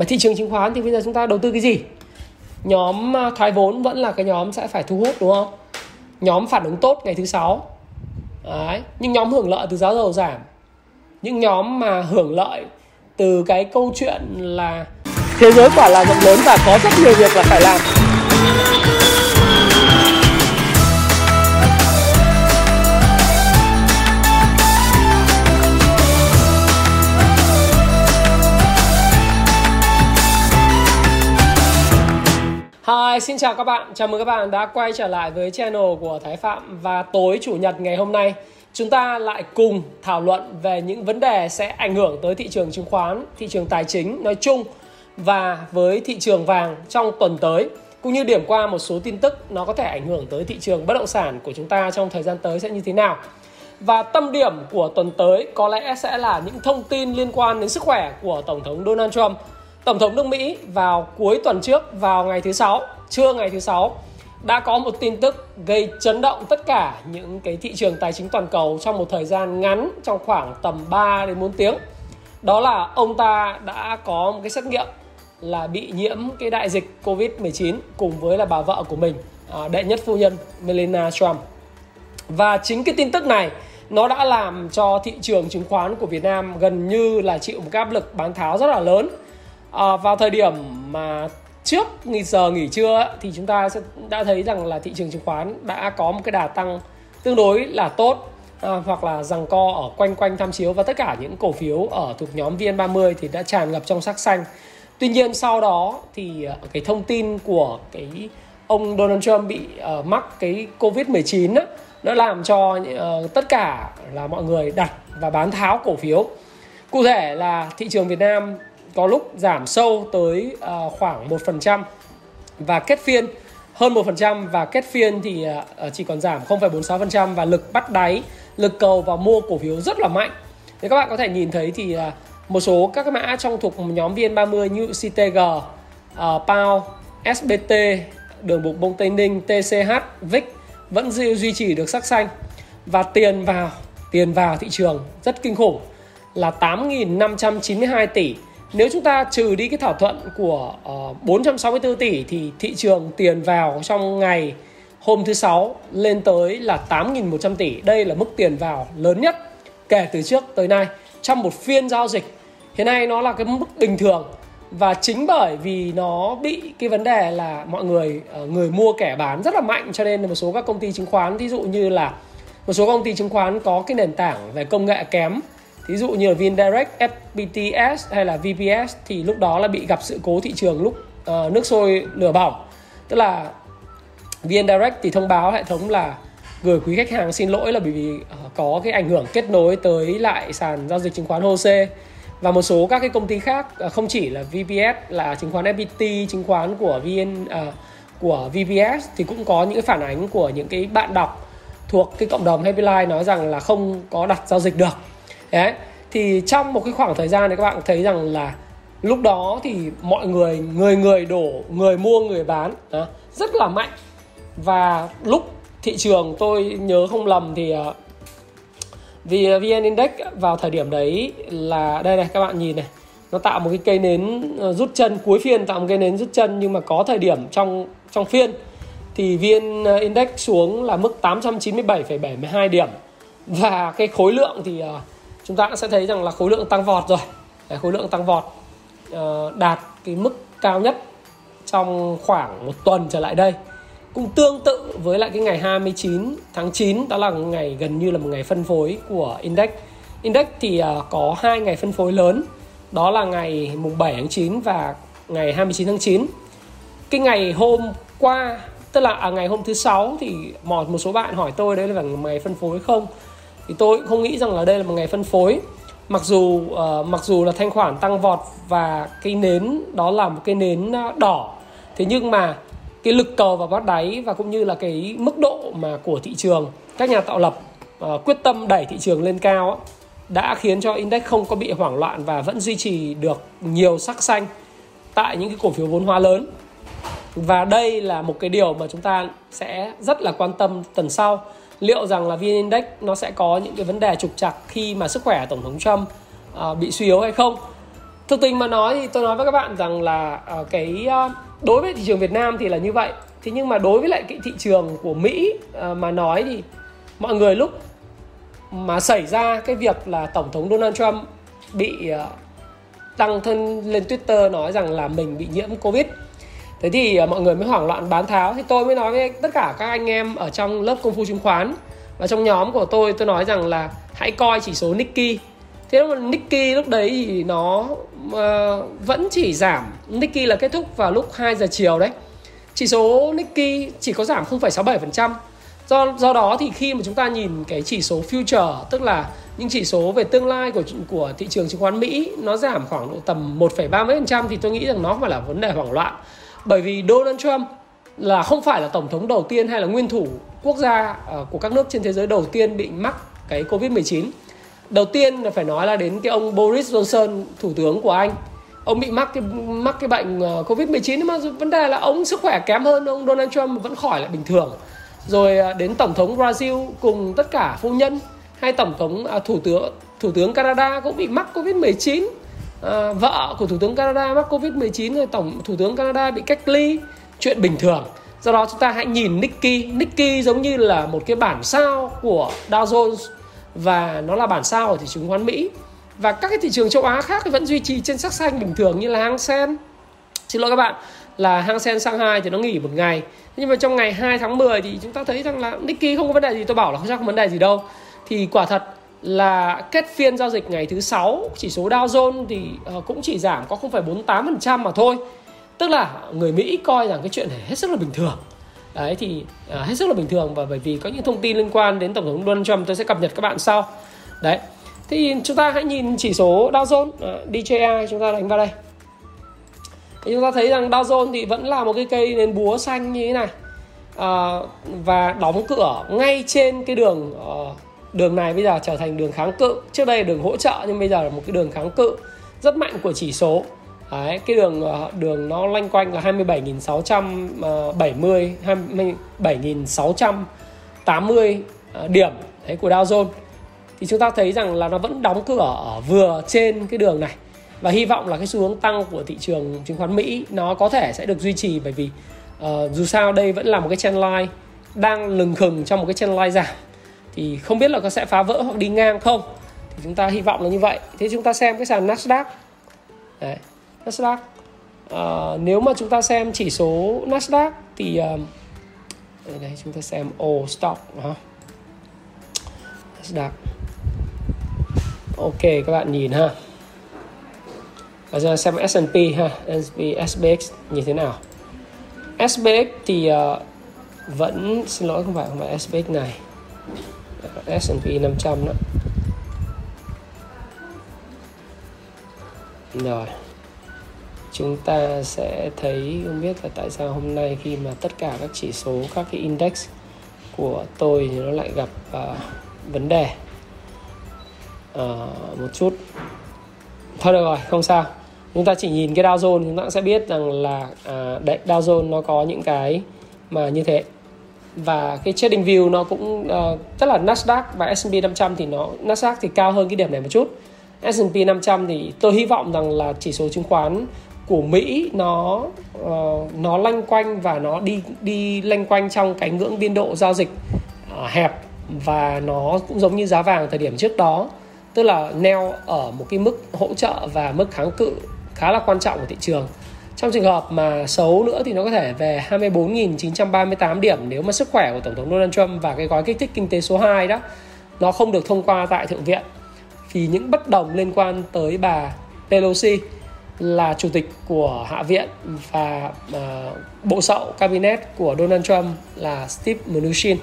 mà thị trường chứng khoán thì bây giờ chúng ta đầu tư cái gì? Nhóm à, thoái vốn vẫn là cái nhóm sẽ phải thu hút, đúng không? Nhóm phản ứng tốt ngày thứ sáu. Đấy. nhưng nhóm hưởng lợi từ giá dầu giảm. Những nhóm mà hưởng lợi từ cái câu chuyện là thế giới quả là rộng lớn và có rất nhiều việc là phải làm. Hi, xin chào các bạn. Chào mừng các bạn đã quay trở lại với channel của Thái Phạm và tối chủ nhật ngày hôm nay chúng ta lại cùng thảo luận về những vấn đề sẽ ảnh hưởng tới thị trường chứng khoán, thị trường tài chính nói chung và với thị trường vàng trong tuần tới cũng như điểm qua một số tin tức nó có thể ảnh hưởng tới thị trường bất động sản của chúng ta trong thời gian tới sẽ như thế nào. Và tâm điểm của tuần tới có lẽ sẽ là những thông tin liên quan đến sức khỏe của Tổng thống Donald Trump Tổng thống nước Mỹ vào cuối tuần trước vào ngày thứ sáu, trưa ngày thứ sáu đã có một tin tức gây chấn động tất cả những cái thị trường tài chính toàn cầu trong một thời gian ngắn trong khoảng tầm 3 đến 4 tiếng. Đó là ông ta đã có một cái xét nghiệm là bị nhiễm cái đại dịch Covid-19 cùng với là bà vợ của mình, à, đệ nhất phu nhân Melania Trump. Và chính cái tin tức này nó đã làm cho thị trường chứng khoán của Việt Nam gần như là chịu một cái áp lực bán tháo rất là lớn à, vào thời điểm mà trước nghỉ giờ nghỉ trưa thì chúng ta sẽ đã thấy rằng là thị trường chứng khoán đã có một cái đà tăng tương đối là tốt à, hoặc là rằng co ở quanh quanh tham chiếu và tất cả những cổ phiếu ở thuộc nhóm VN30 thì đã tràn ngập trong sắc xanh. Tuy nhiên sau đó thì ờ, cái thông tin của cái ông Donald Trump bị uh, mắc cái Covid-19 đó, nó làm cho uh, tất cả là mọi người đặt và bán tháo cổ phiếu. Cụ thể là thị trường Việt Nam có lúc giảm sâu tới uh, khoảng 1% và kết phiên hơn 1% và kết phiên thì uh, chỉ còn giảm 0,46% và lực bắt đáy, lực cầu và mua cổ phiếu rất là mạnh. Thì các bạn có thể nhìn thấy thì uh, một số các mã trong thuộc nhóm VN30 như CTG, uh, PAO, SBT, đường bục bông Tây Ninh, TCH, VIX vẫn duy trì được sắc xanh và tiền vào tiền vào thị trường rất kinh khủng là 8.592 tỷ nếu chúng ta trừ đi cái thỏa thuận của ờ, uh, 464 tỷ thì thị trường tiền vào trong ngày hôm thứ sáu lên tới là 8.100 tỷ. Đây là mức tiền vào lớn nhất kể từ trước tới nay trong một phiên giao dịch. Hiện nay nó là cái mức bình thường và chính bởi vì nó bị cái vấn đề là mọi người uh, người mua kẻ bán rất là mạnh cho nên một số các công ty chứng khoán ví dụ như là một số công ty chứng khoán có cái nền tảng về công nghệ kém ví dụ như là VinDirect, FPTS hay là VPS thì lúc đó là bị gặp sự cố thị trường lúc uh, nước sôi lửa bỏng. Tức là VnDirect thì thông báo hệ thống là gửi quý khách hàng xin lỗi là bởi vì uh, có cái ảnh hưởng kết nối tới lại sàn giao dịch chứng khoán HOSE và một số các cái công ty khác uh, không chỉ là VPS là chứng khoán FPT chứng khoán của VN uh, của VPS thì cũng có những cái phản ánh của những cái bạn đọc thuộc cái cộng đồng Happy Life nói rằng là không có đặt giao dịch được đấy thì trong một cái khoảng thời gian này các bạn thấy rằng là lúc đó thì mọi người người người đổ người mua người bán đó, rất là mạnh. Và lúc thị trường tôi nhớ không lầm thì ờ, vì vn index vào thời điểm đấy là đây này các bạn nhìn này nó tạo một cái cây nến ờ, rút chân cuối phiên tạo một cây nến rút chân nhưng mà có thời điểm trong trong phiên thì vn index xuống là mức 897,72 điểm. Và cái khối lượng thì uh, chúng ta sẽ thấy rằng là khối lượng tăng vọt rồi. Đấy, khối lượng tăng vọt uh, đạt cái mức cao nhất trong khoảng một tuần trở lại đây. Cũng tương tự với lại cái ngày 29 tháng 9 đó là ngày gần như là một ngày phân phối của index. Index thì uh, có hai ngày phân phối lớn đó là ngày mùng 7 tháng 9 và ngày 29 tháng 9 cái ngày hôm qua tức là à, ngày hôm thứ sáu thì một một số bạn hỏi tôi đấy là ngày phân phối không? Thì tôi cũng không nghĩ rằng là đây là một ngày phân phối. Mặc dù uh, mặc dù là thanh khoản tăng vọt và cái nến đó là một cái nến ờ, đỏ. Thế nhưng mà cái lực cầu và bắt đáy và cũng như là cái mức độ mà của thị trường các nhà tạo lập uh, quyết tâm đẩy thị trường lên cao đã khiến cho index không có bị hoảng loạn và vẫn duy trì được nhiều sắc xanh tại những cái cổ phiếu vốn hóa lớn và đây là một cái điều mà chúng ta sẽ rất là quan tâm tuần sau. Liệu rằng là VN Index nó sẽ có những cái vấn đề trục trặc khi mà sức khỏe tổng thống Trump uh, bị suy yếu hay không? Thực tình mà nói thì tôi nói với các bạn rằng là uh, cái uh, đối với thị trường Việt Nam thì là như vậy. Thế nhưng mà đối với lại cái thị trường của Mỹ uh, mà nói thì mọi người lúc mà xảy ra cái việc là tổng thống Donald Trump bị uh, đăng thân lên Twitter nói rằng là mình bị nhiễm Covid thế thì à, mọi người mới hoảng loạn bán tháo. Thì tôi mới nói với tất cả các anh em ở trong lớp công phu chứng khoán và trong nhóm của tôi tôi nói rằng là hãy coi chỉ số Nikkei. Thế mà Nikkei lúc đấy thì nó uh, vẫn chỉ giảm. Nikkei là kết thúc vào lúc 2 giờ chiều đấy. Chỉ số Nikkei chỉ có giảm 0,67% do do đó thì khi mà chúng ta nhìn cái chỉ số future tức là những chỉ số về tương lai của của thị trường chứng khoán Mỹ nó giảm khoảng độ tầm 1,30% thì tôi nghĩ rằng nó phải là vấn đề hoảng loạn bởi vì Donald Trump là không phải là tổng thống đầu tiên hay là nguyên thủ quốc gia ờ, của các nước trên thế giới đầu tiên bị mắc cái Covid-19 đầu tiên là phải nói là đến cái ông Boris Johnson thủ tướng của Anh. Ông bị mắc cái mắc cái bệnh ờ, Covid 19 mà vấn đề là ông sức khỏe kém hơn ông Donald Trump vẫn khỏi lại bình thường. Rồi ờ, đến tổng thống Brazil cùng tất cả phu nhân hay tổng thống à, thủ tướng thủ tướng Canada cũng bị mắc Covid 19 à, vợ của thủ tướng Canada mắc Covid 19 rồi tổng thủ tướng Canada bị cách ly. Chuyện bình thường. Do đó chúng ta hãy nhìn Nikkei. Nikkei giống như là một cái bản sao của Dow Jones và nó là bản sao của thị trường khoán Mỹ. Và các cái thị trường châu Á khác vẫn duy trì trên sắc xanh bình thường như là Hang Seng. Xin lỗi các bạn là Hang Sen Shanghai thì nó nghỉ một ngày. Nhưng mà trong ngày 2 tháng 10 thì chúng ta thấy rằng là Nikkei không có vấn đề gì. Tôi bảo là không chắc có vấn đề gì đâu. Thì quả thật là kết phiên giao dịch ngày thứ sáu chỉ số Dow Jones thì ờ, cũng chỉ giảm có 0,48% mà thôi. Tức là người Mỹ coi rằng cái chuyện này hết sức là bình thường. Đấy thì ờ, hết sức là bình thường và bởi vì có những thông tin liên quan đến tổng thống Donald Trump tôi sẽ cập nhật các bạn sau. Đấy thì chúng ta hãy nhìn chỉ số Dow Jones ờ, à, DJI chúng ta đánh vào đây. Thì chúng ta thấy rằng Dow Jones thì vẫn là một cái cây nền búa xanh như thế này. À, và đóng cửa ngay trên cái đường uh, đường này bây giờ trở thành đường kháng cự. Trước đây là đường hỗ trợ nhưng bây giờ là một cái đường kháng cự rất mạnh của chỉ số. Đấy, cái đường ờ, đường nó lanh quanh là 27.670 27.680 ờ, điểm đấy của Dow Jones. Thì chúng ta thấy rằng là nó vẫn đóng cửa ở vừa trên cái đường này. Và hy vọng là cái xu hướng tăng của thị trường chứng khoán Mỹ nó có thể sẽ được duy trì bởi vì uh, dù sao đây vẫn là một cái trendline đang lừng khừng trong một cái trendline giảm thì không biết là có sẽ phá vỡ hoặc đi ngang không? Thì chúng ta hy vọng là như vậy. Thế chúng ta xem cái sàn Nasdaq. Đấy. Nasdaq. À, nếu mà chúng ta xem chỉ số Nasdaq thì uh, đây chúng ta xem all stock đó. Nasdaq. Ok các bạn nhìn ha. Và giờ xem S&P ha. S&P SPX như thế nào? SPX thì uh, vẫn xin lỗi không phải không phải SPX này. S&P 500 đó. Rồi. Chúng ta sẽ thấy không biết là tại sao hôm nay khi mà tất cả các chỉ số các cái index của tôi thì nó lại gặp uh, vấn đề. Uh, một chút. Thôi được rồi không sao. Chúng ta chỉ nhìn cái Dow Jones chúng ta sẽ biết rằng là uh, đấy Dow Jones nó có những cái mà như thế và cái trading view nó cũng ờ, uh, tức là Nasdaq và S&P 500 thì nó Nasdaq thì cao hơn cái điểm này một chút. S&P 500 thì tôi hy vọng rằng là chỉ số chứng khoán của Mỹ nó uh, nó lanh quanh và nó đi đi lanh quanh trong cái ngưỡng biên độ giao dịch uh, hẹp và nó cũng giống như giá vàng thời điểm trước đó. Tức là neo ở một cái mức hỗ trợ và mức kháng cự khá là quan trọng của thị trường trong trường hợp mà xấu nữa thì nó có thể về 24.938 điểm nếu mà sức khỏe của Tổng thống Donald Trump và cái gói kích thích kinh tế số 2 đó nó không được thông qua tại Thượng viện vì những bất đồng liên quan tới bà Pelosi là chủ tịch của Hạ viện và uh, bộ sậu cabinet của Donald Trump là Steve Mnuchin,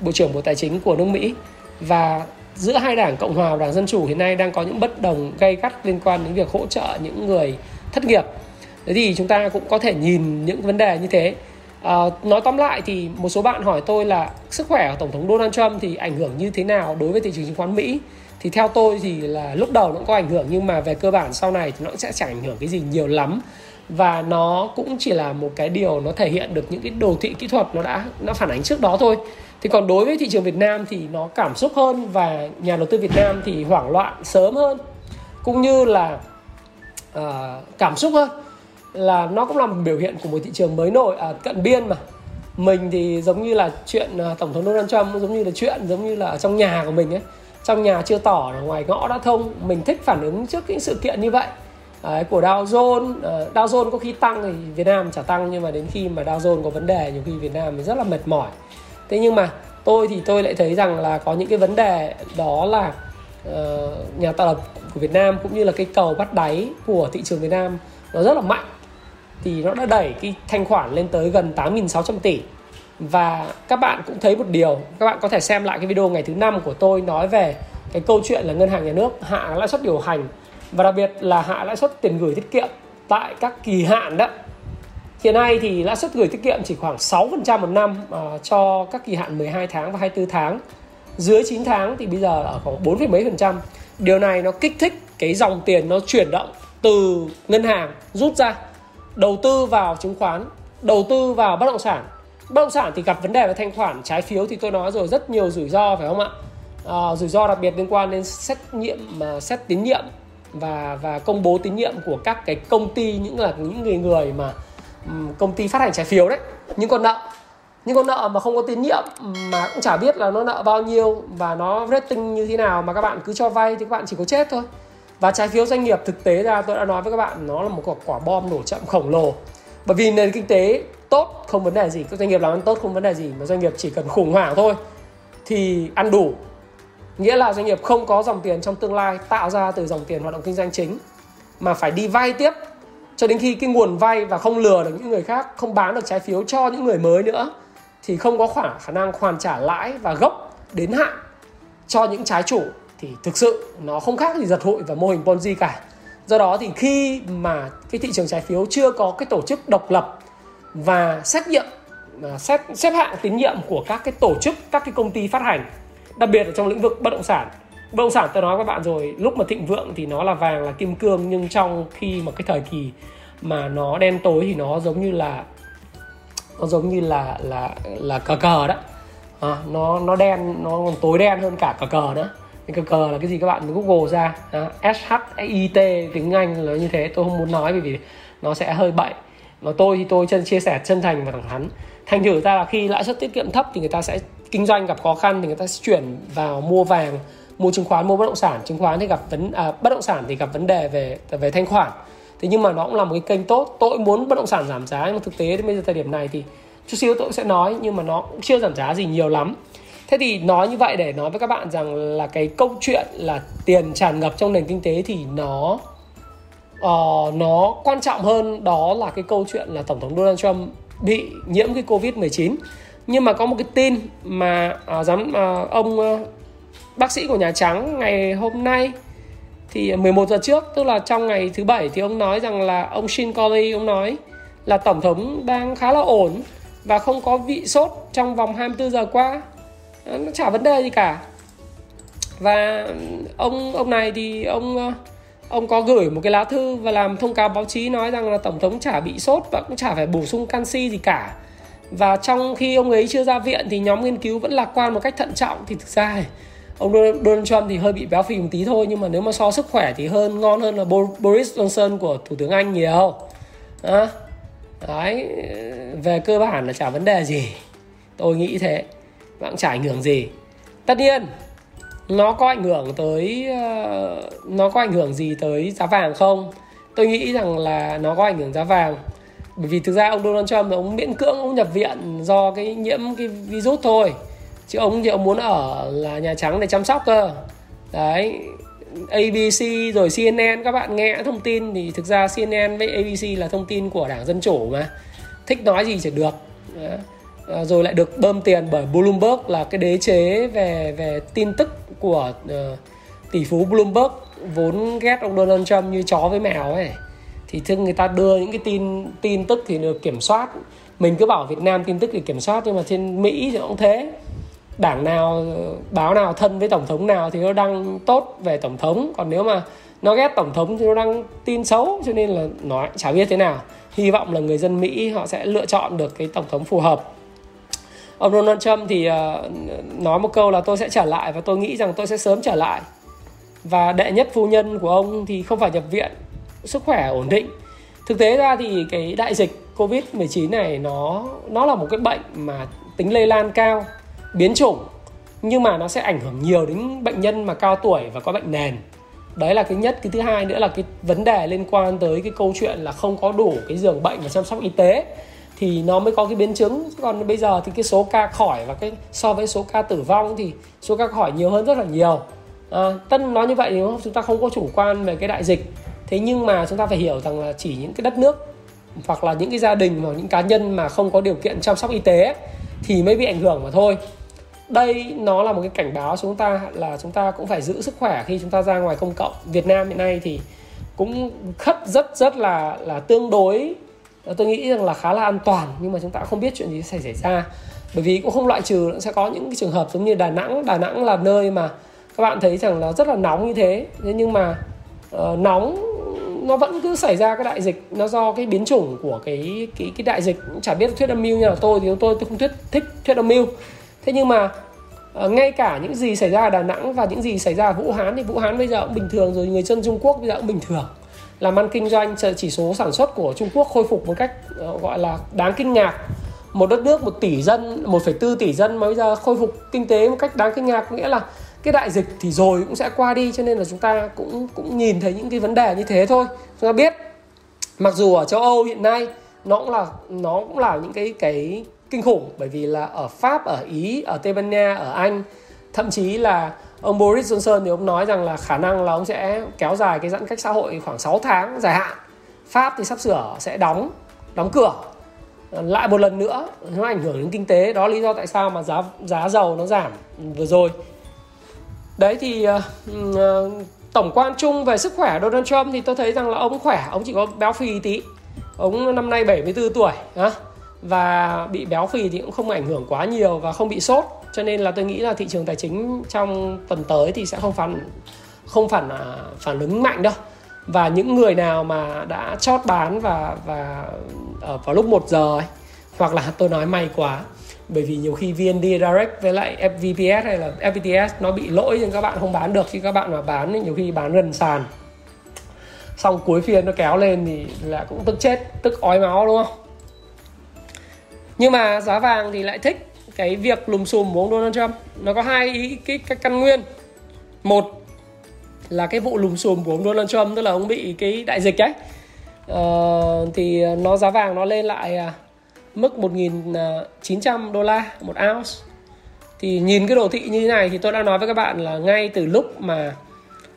bộ trưởng Bộ Tài chính của nước Mỹ và giữa hai đảng Cộng hòa và đảng Dân chủ hiện nay đang có những bất đồng gay gắt liên quan đến việc hỗ trợ những người thất nghiệp. Thế thì chúng ta cũng có thể nhìn những vấn đề như thế. À, nói tóm lại thì một số bạn hỏi tôi là sức khỏe của Tổng thống Donald Trump thì ảnh hưởng như thế nào đối với thị trường chứng khoán Mỹ? Thì theo tôi thì là lúc đầu nó cũng có ảnh hưởng nhưng mà về cơ bản sau này thì nó sẽ chẳng ảnh hưởng cái gì nhiều lắm. Và nó cũng chỉ là một cái điều nó thể hiện được những cái đồ thị kỹ thuật nó đã nó phản ánh trước đó thôi. Thì còn đối với thị trường Việt Nam thì nó cảm xúc hơn và nhà đầu tư Việt Nam thì hoảng loạn sớm hơn cũng như là uh, cảm xúc hơn là nó cũng là một biểu hiện của một thị trường mới nổi à, cận biên mà. Mình thì giống như là chuyện à, tổng thống Donald Trump giống như là chuyện giống như là ở trong nhà của mình ấy. Trong nhà chưa tỏ ở ngoài ngõ đã thông. Mình thích phản ứng trước những sự kiện như vậy. Đấy, của Dow Jones uh, Dow Jones có khi tăng thì Việt Nam chả tăng nhưng mà đến khi mà Dow Jones có vấn đề nhiều khi Việt Nam thì rất là mệt mỏi. Thế nhưng mà tôi thì tôi lại thấy rằng là có những cái vấn đề đó là uh, nhà tạo lập của Việt Nam cũng như là cái cầu bắt đáy của thị trường Việt Nam nó rất là mạnh thì nó đã đẩy cái thanh khoản lên tới gần 8.600 tỷ. Và các bạn cũng thấy một điều các bạn có thể xem lại cái video ngày thứ năm của tôi nói về cái câu chuyện là ngân hàng nhà nước hạ lãi suất điều hành và đặc biệt là hạ lãi suất tiền gửi tiết kiệm tại các kỳ hạn đó. Hiện nay thì lãi suất gửi tiết kiệm chỉ khoảng 6% một năm uh, cho các kỳ hạn 12 tháng và 24 tháng. Dưới 9 tháng thì bây giờ ở khoảng 4, mấy phần trăm. Điều này nó kích thích cái dòng tiền nó chuyển động từ ngân hàng rút ra đầu tư vào chứng khoán đầu tư vào bất động sản. Bất động sản thì gặp vấn đề về thanh khoản trái phiếu thì tôi nói rồi rất nhiều rủi ro phải không ạ? À, rủi ro đặc biệt liên quan đến xét nhiệm mà ờ, xét tín nhiệm và và công bố tín nhiệm của các cái công ty những là những người người mà ừ, công ty phát hành trái phiếu đấy. Những con nợ những con nợ mà không có tín nhiệm mà cũng chả biết là nó nợ bao nhiêu và nó rating như thế nào mà các bạn cứ cho vay thì các bạn chỉ có chết thôi và trái phiếu doanh nghiệp thực tế ra tôi đã nói với các bạn nó là một quả, quả bom nổ chậm khổng lồ. Bởi vì nền kinh tế tốt không vấn đề gì các doanh nghiệp làm ăn tốt không vấn đề gì mà doanh nghiệp chỉ cần khủng hoảng thôi thì ăn đủ. Nghĩa là doanh nghiệp không có dòng tiền trong tương lai tạo ra từ dòng tiền hoạt động kinh doanh chính mà phải đi vay tiếp. Cho đến khi cái nguồn vay và không lừa được những người khác không bán được trái phiếu cho những người mới nữa thì không có khoảng khả năng hoàn trả lãi và gốc đến hạn cho những trái chủ thì thực sự nó không khác gì giật hụi và mô hình Ponzi cả. Do đó thì khi mà cái thị trường trái phiếu chưa có cái tổ chức độc lập và xét nghiệm à, xét xếp hạng tín nhiệm của các cái tổ chức các cái công ty phát hành đặc biệt là trong lĩnh vực bất động sản. Bất động sản tôi nói với bạn rồi lúc mà thịnh vượng thì nó là vàng là kim cương nhưng trong khi mà cái thời kỳ mà nó đen tối thì nó giống như là nó giống như là là là cờ cờ đó. À, nó nó đen nó còn tối đen hơn cả cờ cờ nữa cờ cờ là cái gì các bạn? Google ra. À, s h i t tiếng anh là như thế. Tôi không muốn nói bởi vì nó sẽ hơi bậy. Mà tôi thì tôi chân chia sẻ chân thành và thẳng thắn. Thành thử ra là khi lãi suất tiết kiệm thấp thì người ta sẽ kinh doanh gặp khó khăn thì người ta sẽ chuyển vào mua vàng mua chứng khoán mua bất động sản. Chứng khoán thì gặp vấn à, bất động sản thì gặp vấn đề về về thanh khoản. Thế nhưng mà nó cũng là một cái kênh tốt. Tôi muốn bất động sản giảm giá nhưng mà thực tế đến bây giờ thời điểm này thì chút xíu tôi sẽ nói nhưng mà nó cũng chưa giảm giá gì nhiều lắm thế thì nói như vậy để nói với các bạn rằng là cái câu chuyện là tiền tràn ngập trong nền kinh tế thì nó uh, nó quan trọng hơn đó là cái câu chuyện là tổng thống Donald Trump bị nhiễm cái Covid 19 nhưng mà có một cái tin mà uh, giám uh, ông uh, bác sĩ của Nhà Trắng ngày hôm nay thì 11 giờ trước tức là trong ngày thứ bảy thì ông nói rằng là ông Shin Colley ông nói là tổng thống đang khá là ổn và không có vị sốt trong vòng 24 giờ qua nó chả vấn đề gì cả. Và ông ông này thì ông ông có gửi một cái lá thư và làm thông cáo báo chí nói rằng là tổng thống chả bị sốt và cũng chả phải bổ sung canxi gì cả. Và trong khi ông ấy chưa ra viện thì nhóm nghiên cứu vẫn lạc quan một cách thận trọng. Thì thực ra ông Donald Trump thì hơi bị béo phì một tí thôi nhưng mà nếu mà so sức khỏe thì hơn ngon hơn là Boris Johnson của thủ tướng Anh nhiều. À, đấy về cơ bản là chả vấn đề gì. Tôi nghĩ thế và cũng chả ảnh hưởng gì. Tất nhiên nó có ảnh hưởng tới uh, nó có ảnh hưởng gì tới giá vàng không? Tôi nghĩ rằng là nó có ảnh hưởng giá vàng. Bởi vì thực ra ông Donald Trump ông miễn cưỡng ông nhập viện do cái nhiễm cái virus thôi. Chứ ông thì ông muốn ở là nhà trắng để chăm sóc cơ. Đấy ABC rồi CNN các bạn nghe thông tin thì thực ra CNN với ABC là thông tin của đảng dân chủ mà. Thích nói gì chỉ được. Đấy. À, rồi lại được bơm tiền bởi Bloomberg là cái đế chế về về tin tức của uh, tỷ phú Bloomberg vốn ghét ông Donald Trump như chó với mèo ấy. Thì thường người ta đưa những cái tin tin tức thì được kiểm soát. Mình cứ bảo Việt Nam tin tức thì kiểm soát nhưng mà trên Mỹ thì cũng thế. Đảng nào báo nào thân với tổng thống nào thì nó đăng tốt về tổng thống. Còn nếu mà nó ghét tổng thống thì nó đăng tin xấu cho nên là nói chả biết thế nào. Hy vọng là người dân Mỹ họ sẽ lựa chọn được cái tổng thống phù hợp ông Donald Trump thì uh, nói một câu là tôi sẽ trở lại và tôi nghĩ rằng tôi sẽ sớm trở lại. Và đệ nhất phu nhân của ông thì không phải nhập viện sức khỏe ổn định. Thực tế ra thì cái đại dịch covid 19 này nó nó là một cái bệnh mà tính lây lan cao biến chủng nhưng mà nó sẽ ảnh hưởng nhiều đến bệnh nhân mà cao tuổi và có bệnh nền. Đấy là cái nhất. Cái thứ hai nữa là cái vấn đề liên quan tới cái câu chuyện là không có đủ cái giường bệnh và chăm sóc y tế thì nó mới có cái biến chứng. Còn bây giờ thì cái số ca khỏi và cái so với số ca tử vong thì số ca khỏi nhiều hơn rất là nhiều. À, tân nói như vậy thì chúng ta không có chủ quan về cái đại dịch. Thế nhưng mà chúng ta phải hiểu rằng là chỉ những cái đất nước hoặc là những cái gia đình hoặc những cá nhân mà không có điều kiện chăm sóc y tế thì mới bị ảnh hưởng mà thôi. Đây nó là một cái cảnh báo chúng ta là chúng ta cũng phải giữ sức khỏe khi chúng ta ra ngoài công cộng. Việt Nam hiện nay thì cũng khất rất rất là là tương đối Ờ, tôi nghĩ rằng là khá là an toàn nhưng mà chúng ta không biết chuyện gì sẽ xảy ra. Bởi vì cũng không loại trừ sẽ có những cái trường hợp giống như Đà Nẵng. Đà Nẵng là nơi mà các bạn thấy rằng là rất là nóng như thế. Thế nhưng mà uh, nóng nó vẫn cứ xảy ra cái đại dịch. Nó do cái biến chủng của cái cái cái đại dịch. Cũng chả biết thuyết âm mưu như là tôi thì tôi tôi không thuyết thích thuyết âm mưu. Thế nhưng mà uh, ngay cả những gì xảy ra ở Đà Nẵng và những gì xảy ra ở Vũ Hán thì Vũ Hán bây giờ cũng bình thường rồi. Người dân Trung Quốc bây giờ cũng bình thường làm ăn kinh doanh chỉ số sản xuất của Trung Quốc khôi phục một cách ờ, gọi là đáng kinh ngạc. Một đất nước một tỷ dân 1,4 tỷ dân mà bây giờ khôi phục kinh tế một cách đáng kinh ngạc nghĩa là cái đại dịch thì rồi cũng sẽ qua đi cho nên là chúng ta cũng cũng nhìn thấy những cái vấn đề như thế thôi. Chúng ta biết mặc dù ở châu Âu hiện nay nó cũng là nó cũng là những cái cái kinh khủng bởi vì là ở Pháp ở Ý ở Tây Ban Nha ở Anh thậm chí là ông Boris Johnson thì ông nói rằng là khả năng là ông sẽ kéo dài cái giãn cách xã hội khoảng 6 tháng dài hạn. Pháp thì sắp sửa sẽ đóng đóng cửa. Lại một lần nữa nó ảnh hưởng đến kinh tế. Đó lý do tại sao mà giá giá dầu nó giảm vừa rồi. Đấy thì uh, tổng quan chung về sức khỏe Donald Trump thì tôi thấy rằng là ông khỏe ông chỉ có béo phì tí. Ông năm nay 74 tuổi á và bị béo phì thì cũng không ảnh hưởng quá nhiều và không bị sốt. Cho nên là tôi nghĩ là thị trường tài chính trong tuần tới thì sẽ không phản không phản à, phản ứng mạnh đâu. Và những người nào mà đã chót bán và và ở vào lúc 1 giờ ấy, hoặc là tôi nói may quá bởi vì nhiều khi VND Direct với lại FVPS hay là FPTS nó bị lỗi nhưng các bạn không bán được. Khi các bạn mà bán thì nhiều khi bán gần sàn xong cuối phiên nó kéo lên thì là cũng tức chết tức ói máu đúng không? Nhưng mà giá vàng thì lại thích cái việc lùm xùm của ông Donald Trump. Nó có hai ý cái, cái căn nguyên. Một là cái vụ lùm xùm của ông Donald Trump tức là ông bị cái đại dịch ấy. Ờ, thì nó giá vàng nó lên lại à, mức 1.900 đô la một ounce. Thì nhìn cái đồ thị như thế này thì tôi đã nói với các bạn là ngay từ lúc mà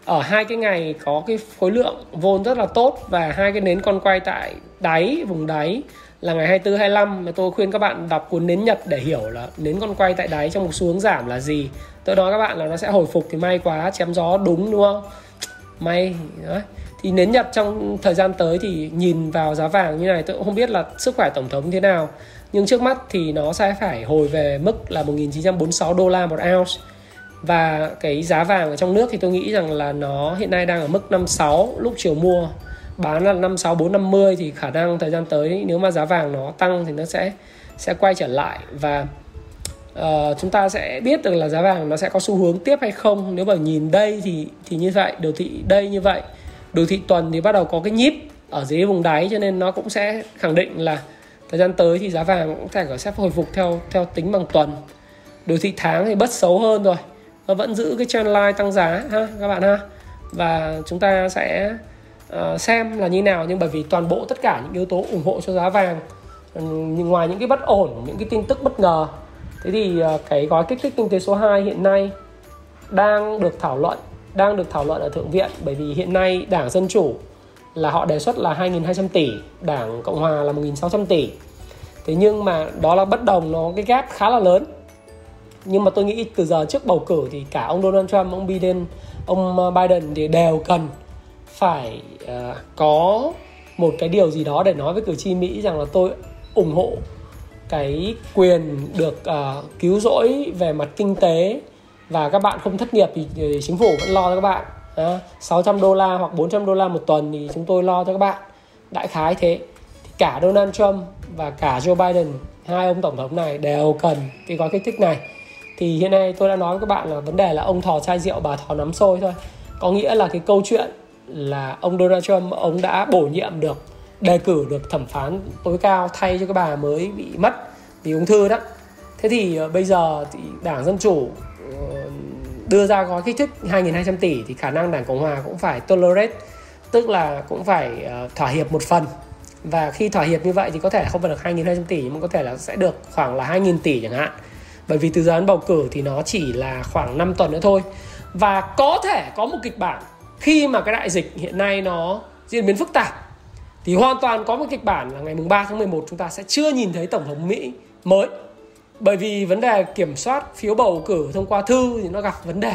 ở hai cái ngày có cái khối lượng vôn rất là tốt và hai cái nến con quay tại đáy vùng đáy là ngày 24 25 mà tôi khuyên các bạn đọc cuốn nến Nhật để hiểu là nến con quay tại đáy trong một xu hướng giảm là gì. Tôi nói các bạn là nó sẽ hồi phục thì may quá, chém gió đúng đúng không? May, đấy thì nến Nhật trong thời gian tới thì nhìn vào giá vàng như này, tôi cũng không biết là sức khỏe tổng thống thế nào nhưng trước mắt thì nó sẽ phải hồi về mức là 1946 đô la một ounce và cái giá vàng ở trong nước thì tôi nghĩ rằng là nó hiện nay đang ở mức 56 lúc chiều mua bán là 56 450 thì khả năng thời gian tới nếu mà giá vàng nó tăng thì nó sẽ sẽ quay trở lại. Và uh, chúng ta sẽ biết được là giá vàng nó sẽ có xu hướng tiếp hay không. Nếu mà nhìn đây thì thì như vậy đồ thị đây như vậy. Đồ thị tuần thì bắt đầu có cái nhíp ở dưới vùng đáy cho nên nó cũng sẽ khẳng định là thời gian tới thì giá vàng cũng thể có sẽ hồi phục theo theo tính bằng tuần. Đồ thị tháng thì bất xấu hơn rồi. Nó vẫn giữ cái trend line tăng giá ha các bạn ha. Và chúng ta sẽ uh, Ờ, xem là như nào, nhưng bởi vì toàn bộ tất cả những yếu tố ủng hộ cho giá vàng ngoài những cái bất ổn, những cái tin tức bất ngờ, thế thì ờ, cái gói kích thích kinh tế số 2 hiện nay đang được thảo luận, đang được thảo luận ở thượng viện, bởi vì hiện nay đảng dân chủ là họ đề xuất là 2.200 tỷ, đảng cộng hòa là 1.600 tỷ. Thế nhưng mà đó là bất đồng, nó cái gap khá là lớn. Nhưng mà tôi nghĩ từ giờ trước bầu cử thì cả ông Donald Trump, ông Biden ông ờ, Biden thì đều cần phải uh, có một cái điều gì đó để nói với cử tri Mỹ rằng là tôi ủng hộ cái quyền được uh, cứu rỗi về mặt kinh tế và các bạn không thất nghiệp thì, thì chính phủ vẫn lo cho các bạn. À, 600 đô la hoặc 400 đô la một tuần thì chúng tôi lo cho các bạn. Đại khái thế. Thì cả Donald Trump và cả Joe Biden hai ông tổng thống này đều cần cái gói kích thích này. Thì hiện nay tôi đã nói với các bạn là vấn đề là ông thò chai rượu bà thò nắm sôi thôi. Có nghĩa là cái câu chuyện là ông Donald Trump, ông đã bổ nhiệm được, đề cử được thẩm phán tối cao thay cho cái bà mới bị mất vì ung thư đó. Thế thì ờ, bây giờ thì đảng dân chủ ờ, đưa ra gói kích thích 2.200 tỷ thì khả năng đảng cộng hòa cũng phải tolerate, tức là cũng phải ờ, thỏa hiệp một phần. Và khi thỏa hiệp như vậy thì có thể không phải được 2.200 tỷ nhưng có thể là sẽ được khoảng là 2.000 tỷ chẳng hạn. Bởi vì từ giờ đến bầu cử thì nó chỉ là khoảng 5 tuần nữa thôi. Và có thể có một kịch bản khi mà cái đại dịch hiện nay nó diễn biến phức tạp, thì hoàn toàn có một kịch bản là ngày mùng 3 tháng 11 chúng ta sẽ chưa nhìn thấy tổng thống Mỹ mới. Bởi vì vấn đề kiểm soát phiếu bầu cử thông qua thư thì nó gặp vấn đề.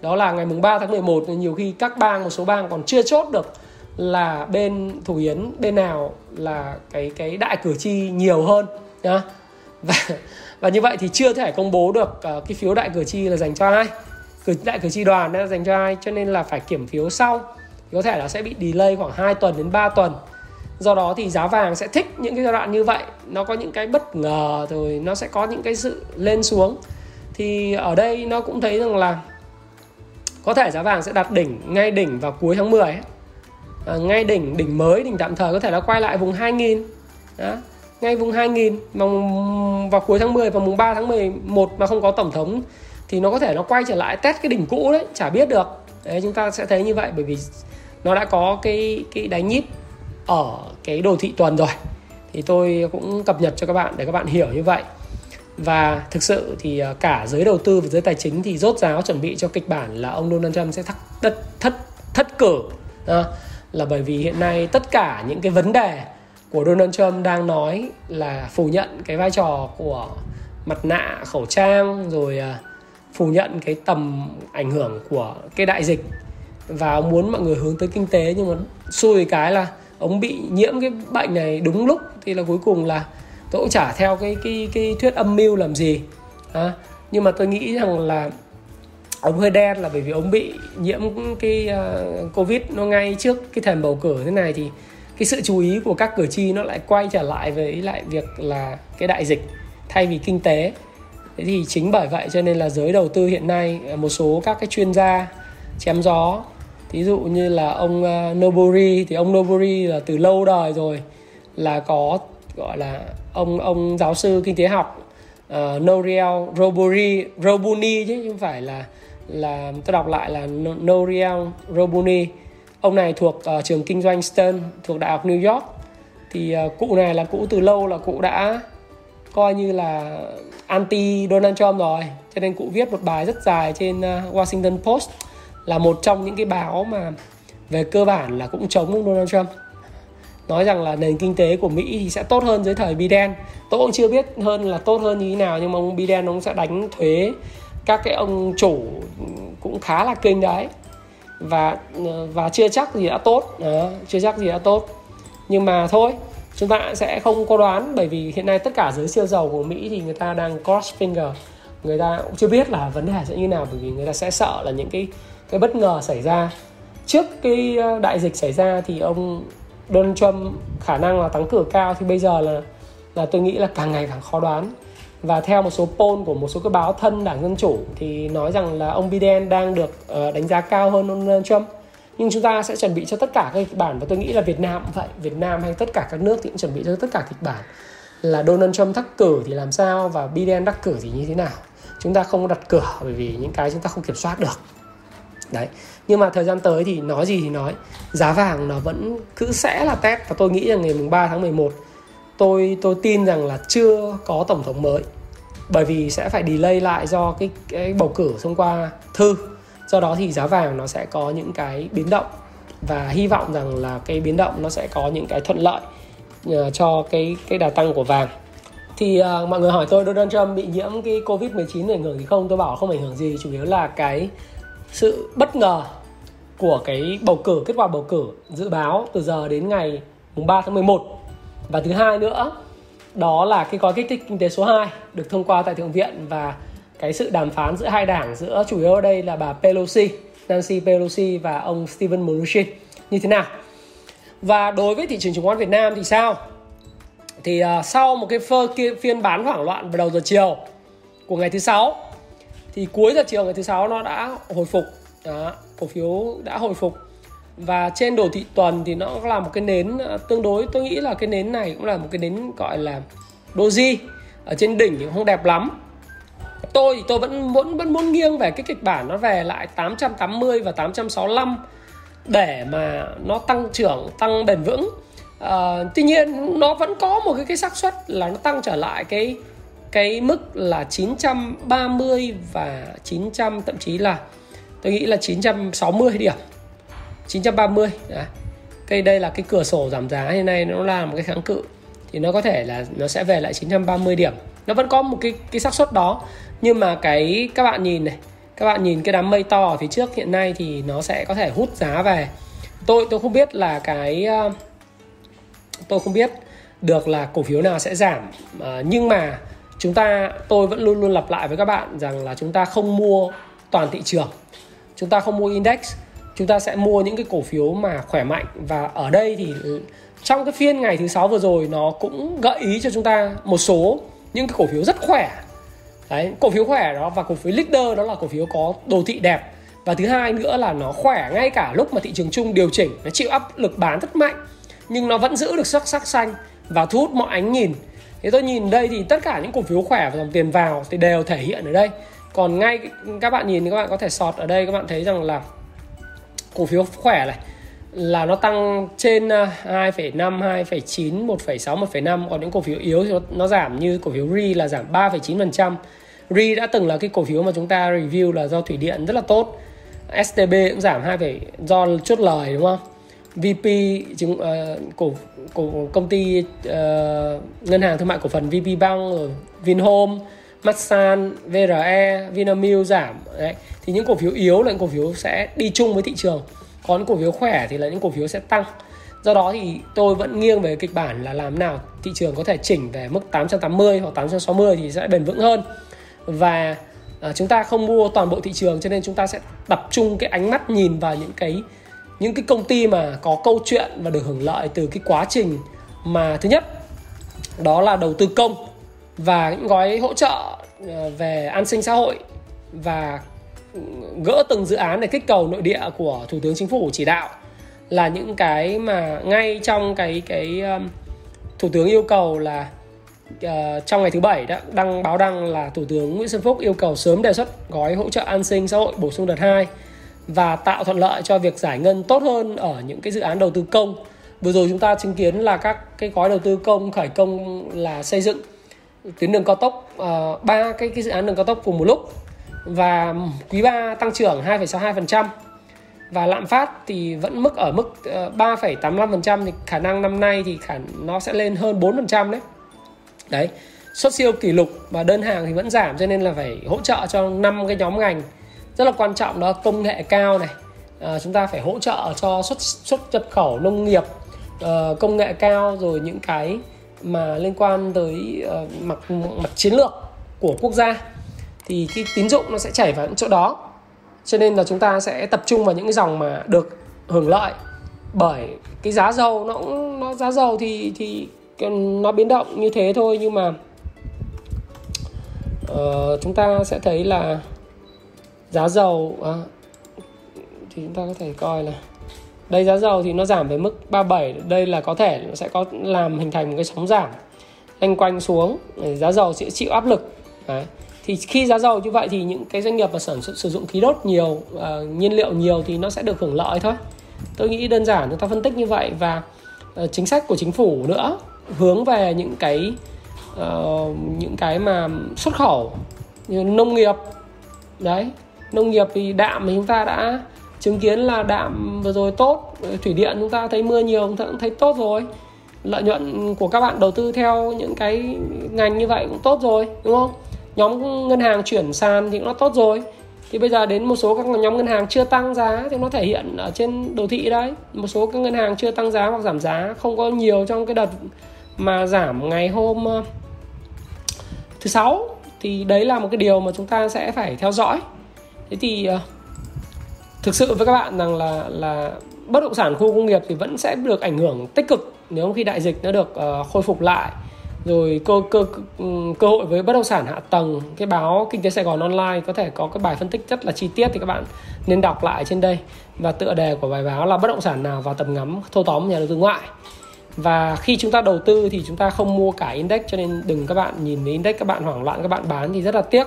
Đó là ngày mùng 3 tháng 11 nhiều khi các bang, một số bang còn chưa chốt được là bên thủ yến, bên nào là cái cái đại cử tri nhiều hơn, nhá. Và và như vậy thì chưa thể công bố được ờ, cái phiếu đại cử tri là dành cho ai cử đại cử tri đoàn đã dành cho ai? Cho nên là phải kiểm phiếu sau. Thì có thể là sẽ bị delay khoảng 2 tuần đến 3 tuần. Do đó thì giá vàng sẽ thích những cái giai đoạn như vậy. Nó có những cái bất ngờ rồi nó sẽ có những cái sự lên xuống. Thì ở đây nó cũng thấy rằng là có thể giá vàng sẽ đạt đỉnh ngay đỉnh vào cuối tháng 10 ấy. À, ngay đỉnh đỉnh mới đỉnh tạm thời có thể là quay lại vùng 2000 đó ngay vùng 2000 mà vào cuối tháng 10 và mùng 3 tháng 11 mà không có tổng thống thì nó có thể nó quay trở lại test cái đỉnh cũ đấy chả biết được. Đấy chúng ta sẽ thấy như vậy bởi vì nó đã có cái cái đáy nhíp ở cái đồ thị tuần rồi. Thì tôi cũng cập nhật cho các bạn để các bạn hiểu như vậy. Và thực sự thì à, cả giới đầu tư và giới tài chính thì rốt ráo chuẩn bị cho kịch bản là ông Donald Trump sẽ thất thất thất, thất cử. À, là bởi vì hiện nay tất cả những cái vấn đề của Donald Trump đang nói là phủ nhận cái vai trò của mặt nạ khẩu trang rồi à, phủ nhận cái tầm ảnh hưởng của cái đại dịch. Và ông muốn mọi người hướng tới kinh tế nhưng mà xui cái là ông bị nhiễm cái bệnh này đúng lúc thì là cuối cùng là tôi cũng chả theo cái cái cái thuyết âm mưu làm gì. À, nhưng mà tôi nghĩ rằng là ông hơi đen là bởi vì ông bị nhiễm cái uh, covid nó ngay trước cái thềm bầu cử thế này thì cái sự chú ý của các cử tri nó lại quay trở lại với lại việc là cái đại dịch thay vì kinh tế thế thì chính bởi vậy cho nên là giới đầu tư hiện nay à, một số các cái chuyên gia chém gió. Thí dụ như là ông à, Nobori thì ông Nobori là từ lâu đời rồi là có gọi là ông ông giáo sư kinh tế học uh, Noriel Roburi Robuni chứ không phải là là tôi đọc lại là Noriel Robuni. Ông này thuộc uh, trường kinh doanh Stern thuộc đại học New York. Thì uh, cụ này là cụ từ lâu là cụ đã coi như là anti Donald Trump rồi. Cho nên cụ viết một bài rất dài trên ờ, Washington Post là một trong những cái báo mà về cơ bản là cũng chống ông Donald Trump. Nói rằng là nền kinh tế của Mỹ thì sẽ tốt hơn dưới thời Biden. Tôi cũng chưa biết hơn là tốt hơn như thế nào nhưng mà ông Biden ông sẽ đánh thuế. Các cái ông chủ cũng khá là kinh đấy. Và ờ, và chưa chắc gì đã tốt. Đó, chưa chắc gì đã tốt. Nhưng mà thôi chúng ta sẽ không có đoán bởi vì hiện nay tất cả giới siêu giàu của Mỹ thì người ta đang cross finger. Người ta cũng chưa biết là vấn đề sẽ như nào bởi vì người ta sẽ sợ là những cái cái bất ngờ xảy ra. Trước cái ờ, đại dịch xảy ra thì ông Donald Trump khả năng là thắng cử cao thì bây giờ là là tôi nghĩ là càng ngày càng khó đoán. Và theo một số poll của một số cái báo thân đảng dân chủ thì nói rằng là ông Biden đang được ờ, đánh giá cao hơn ông Donald Trump nhưng chúng ta sẽ chuẩn bị cho tất cả các kịch bản và tôi nghĩ là Việt Nam cũng vậy. Việt Nam hay tất cả các nước thì cũng chuẩn bị cho tất cả kịch bản. Là Donald Trump thắc cử thì làm sao và Biden đắc cử thì như thế nào? Chúng ta không đặt cửa bởi vì những cái chúng ta không kiểm soát được. Đấy. Nhưng mà thời gian tới thì nói gì thì nói. Giá vàng nó vẫn cứ sẽ là test và tôi nghĩ rằng ngày mùng 3 tháng 11 tôi tôi tin rằng là chưa có tổng thống mới. Bởi vì sẽ phải delay lại do cái cái bầu cử thông qua thư do đó thì giá vàng nó sẽ có những cái biến động và hy vọng rằng là cái biến động nó sẽ có những cái thuận lợi ờ, cho cái cái đà tăng của vàng. Thì uh, mọi người hỏi tôi Donald Trump bị nhiễm cái Covid 19 ảnh hưởng gì không? Tôi bảo không ảnh hưởng gì chủ yếu là cái sự bất ngờ của cái bầu cử kết quả bầu cử dự báo từ giờ đến ngày mùng 3 tháng 11 và thứ hai nữa đó là cái gói kích thích kinh tế số 2 được thông qua tại thượng viện và cái sự đàm phán giữa hai đảng giữa chủ yếu ở đây là bà Pelosi, Nancy Pelosi và ông Steven Mnuchin như thế nào. Và đối với thị trường chứng khoán Việt Nam thì sao? Thì uh, sau một cái phơ kia, phiên bán hoảng loạn vào đầu giờ chiều của ngày thứ sáu thì cuối giờ chiều ngày thứ sáu nó đã hồi phục đó, cổ phiếu đã hồi phục và trên đồ thị tuần thì nó là một cái nến à, tương đối tôi nghĩ là cái nến này cũng là một cái nến gọi là doji ở trên đỉnh thì không đẹp lắm tôi thì tôi vẫn muốn vẫn muốn nghiêng về cái kịch bản nó về lại 880 và 865 để mà nó tăng trưởng tăng bền vững. À, tuy nhiên nó vẫn có một cái cái xác suất là nó tăng trở lại cái cái mức là 930 và 900 thậm chí là tôi nghĩ là 960 điểm. 930 Đấy. cây đây là cái cửa sổ giảm giá hiện nay nó là một cái kháng cự thì nó có thể là nó sẽ về lại 930 điểm. Nó vẫn có một cái cái xác suất đó nhưng mà cái các bạn nhìn này các bạn nhìn cái đám mây to ở phía trước hiện nay thì nó sẽ có thể hút giá về. Tôi tôi không biết là cái ờ, tôi không biết được là cổ phiếu nào sẽ giảm à, nhưng mà chúng ta tôi vẫn luôn luôn lặp lại với các bạn rằng là chúng ta không mua toàn thị trường. Chúng ta không mua index chúng ta sẽ mua những cái cổ phiếu mà khỏe mạnh. Và ở đây thì trong cái phiên ngày thứ sáu vừa rồi, nó cũng gợi ý cho chúng ta một số những cái cổ phiếu rất khỏe. Đấy, cổ phiếu khỏe đó và cổ phiếu leader đó là cổ phiếu có đồ thị đẹp. Và thứ hai nữa là nó khỏe ngay cả lúc mà thị trường chung điều chỉnh, nó chịu áp lực bán rất mạnh, nhưng nó vẫn giữ được sắc sắc xanh và thu hút mọi ánh nhìn. Thế tôi nhìn đây thì tất cả những cổ phiếu khỏe và dòng tiền vào thì đều thể hiện ở đây. Còn ngay các bạn nhìn thì các bạn có thể sọt ở đây, các bạn thấy rằng là cổ phiếu khỏe này là nó tăng trên 2,5, 2,9, 1,6, 1,5 còn những cổ phiếu yếu thì nó giảm như cổ phiếu RI là giảm 3,9%. RI đã từng là cái cổ phiếu mà chúng ta review là do thủy điện rất là tốt. STB cũng giảm 2, do chốt lời đúng không? VP chứng uh, cổ cổ công ty uh, ngân hàng thương mại cổ phần VP Bank rồi Vinhome, Masan, VRE, Vinamilk giảm đấy thì những cổ phiếu yếu là những cổ phiếu sẽ đi chung với thị trường còn những cổ phiếu khỏe thì là những cổ phiếu sẽ tăng. Do đó thì tôi vẫn nghiêng về kịch bản là làm nào thị trường có thể chỉnh về mức 880 hoặc 860 thì sẽ bền vững hơn. Và à, chúng ta không mua toàn bộ thị trường cho nên chúng ta sẽ tập trung cái ánh mắt nhìn vào những cái những cái công ty mà có câu chuyện và được hưởng lợi từ cái quá trình mà thứ nhất, đó là đầu tư công và những gói hỗ trợ à, về an sinh xã hội và gỡ từng dự án để kích cầu nội địa của thủ tướng chính phủ chỉ đạo là những cái mà ngay trong cái cái um, thủ tướng yêu cầu là uh, trong ngày thứ bảy đã đăng báo đăng là thủ tướng Nguyễn Xuân Phúc yêu cầu sớm đề xuất gói hỗ trợ an sinh xã hội bổ sung đợt 2 và tạo thuận lợi cho việc giải ngân tốt hơn ở những cái dự án đầu tư công. Vừa rồi chúng ta chứng kiến là các cái gói đầu tư công khởi công là xây dựng tuyến đường cao tốc ờ, ba uh, cái cái dự án đường cao tốc cùng một lúc và quý 3 tăng trưởng 2,62% và lạm phát thì vẫn mức ở mức ờ, 3,85% thì khả năng năm nay thì khả nó sẽ lên hơn 4% đấy. Đấy, xuất siêu kỷ lục và đơn hàng thì vẫn giảm cho nên là phải hỗ trợ cho năm cái nhóm ngành rất là quan trọng đó công nghệ cao này. À, chúng ta phải hỗ trợ cho xuất xuất nhập khẩu nông nghiệp uh, công nghệ cao rồi những cái mà liên quan tới uh, mặt mặt chiến lược của quốc gia thì cái tín dụng nó sẽ chảy vào những chỗ đó. Cho nên là chúng ta sẽ tập trung vào những cái dòng mà được hưởng lợi. Bởi cái giá dầu nó cũng nó giá dầu thì thì nó biến động như thế thôi nhưng mà uh, chúng ta sẽ thấy là giá dầu à, thì chúng ta có thể coi là đây giá dầu thì nó giảm về mức 37 đây là có thể nó sẽ có làm hình thành một cái sóng giảm anh quanh xuống giá dầu sẽ chịu áp lực. Đấy thì khi giá dầu như vậy thì những cái doanh nghiệp mà sản xuất sử dụng khí đốt nhiều uh, nhiên liệu nhiều thì nó sẽ được hưởng lợi thôi. Tôi nghĩ đơn giản chúng ta phân tích như vậy và uh, chính sách của chính phủ nữa hướng về những cái uh, những cái mà xuất khẩu như nông nghiệp. Đấy nông nghiệp thì đạm thì chúng ta đã chứng kiến là đạm vừa rồi tốt ờ, thủy điện chúng ta thấy mưa nhiều chúng ta cũng thấy tốt rồi. Lợi nhuận của các bạn đầu tư theo những cái ngành như vậy cũng tốt rồi đúng không? Nhóm ngân hàng chuyển sàn thì nó tốt rồi. Thì bây giờ đến một số các nhóm ngân hàng chưa tăng giá thì nó thể hiện ở trên đồ thị đấy. Một số các ngân hàng chưa tăng giá hoặc giảm giá không có nhiều trong cái đợt mà giảm ngày hôm ờ, thứ sáu. Thì đấy là một cái điều mà chúng ta sẽ phải theo dõi. Thế thì ờ, thực sự với các bạn rằng là là bất động sản khu công nghiệp thì vẫn sẽ được ảnh hưởng tích cực nếu khi đại dịch nó được uh, khôi phục lại rồi cơ cơ ừ, cơ hội với bất động sản hạ tầng, cái báo kinh tế Sài Gòn online có thể có cái bài phân tích rất là chi tiết thì các bạn nên đọc lại trên đây. Và tựa đề của bài báo là bất động sản nào vào tầm ngắm thâu tóm nhà đầu tư ngoại? Và khi chúng ta đầu tư thì chúng ta không mua cả index, cho nên đừng các bạn nhìn thấy index, các bạn hoảng loạn, các bạn bán thì rất là tiếc.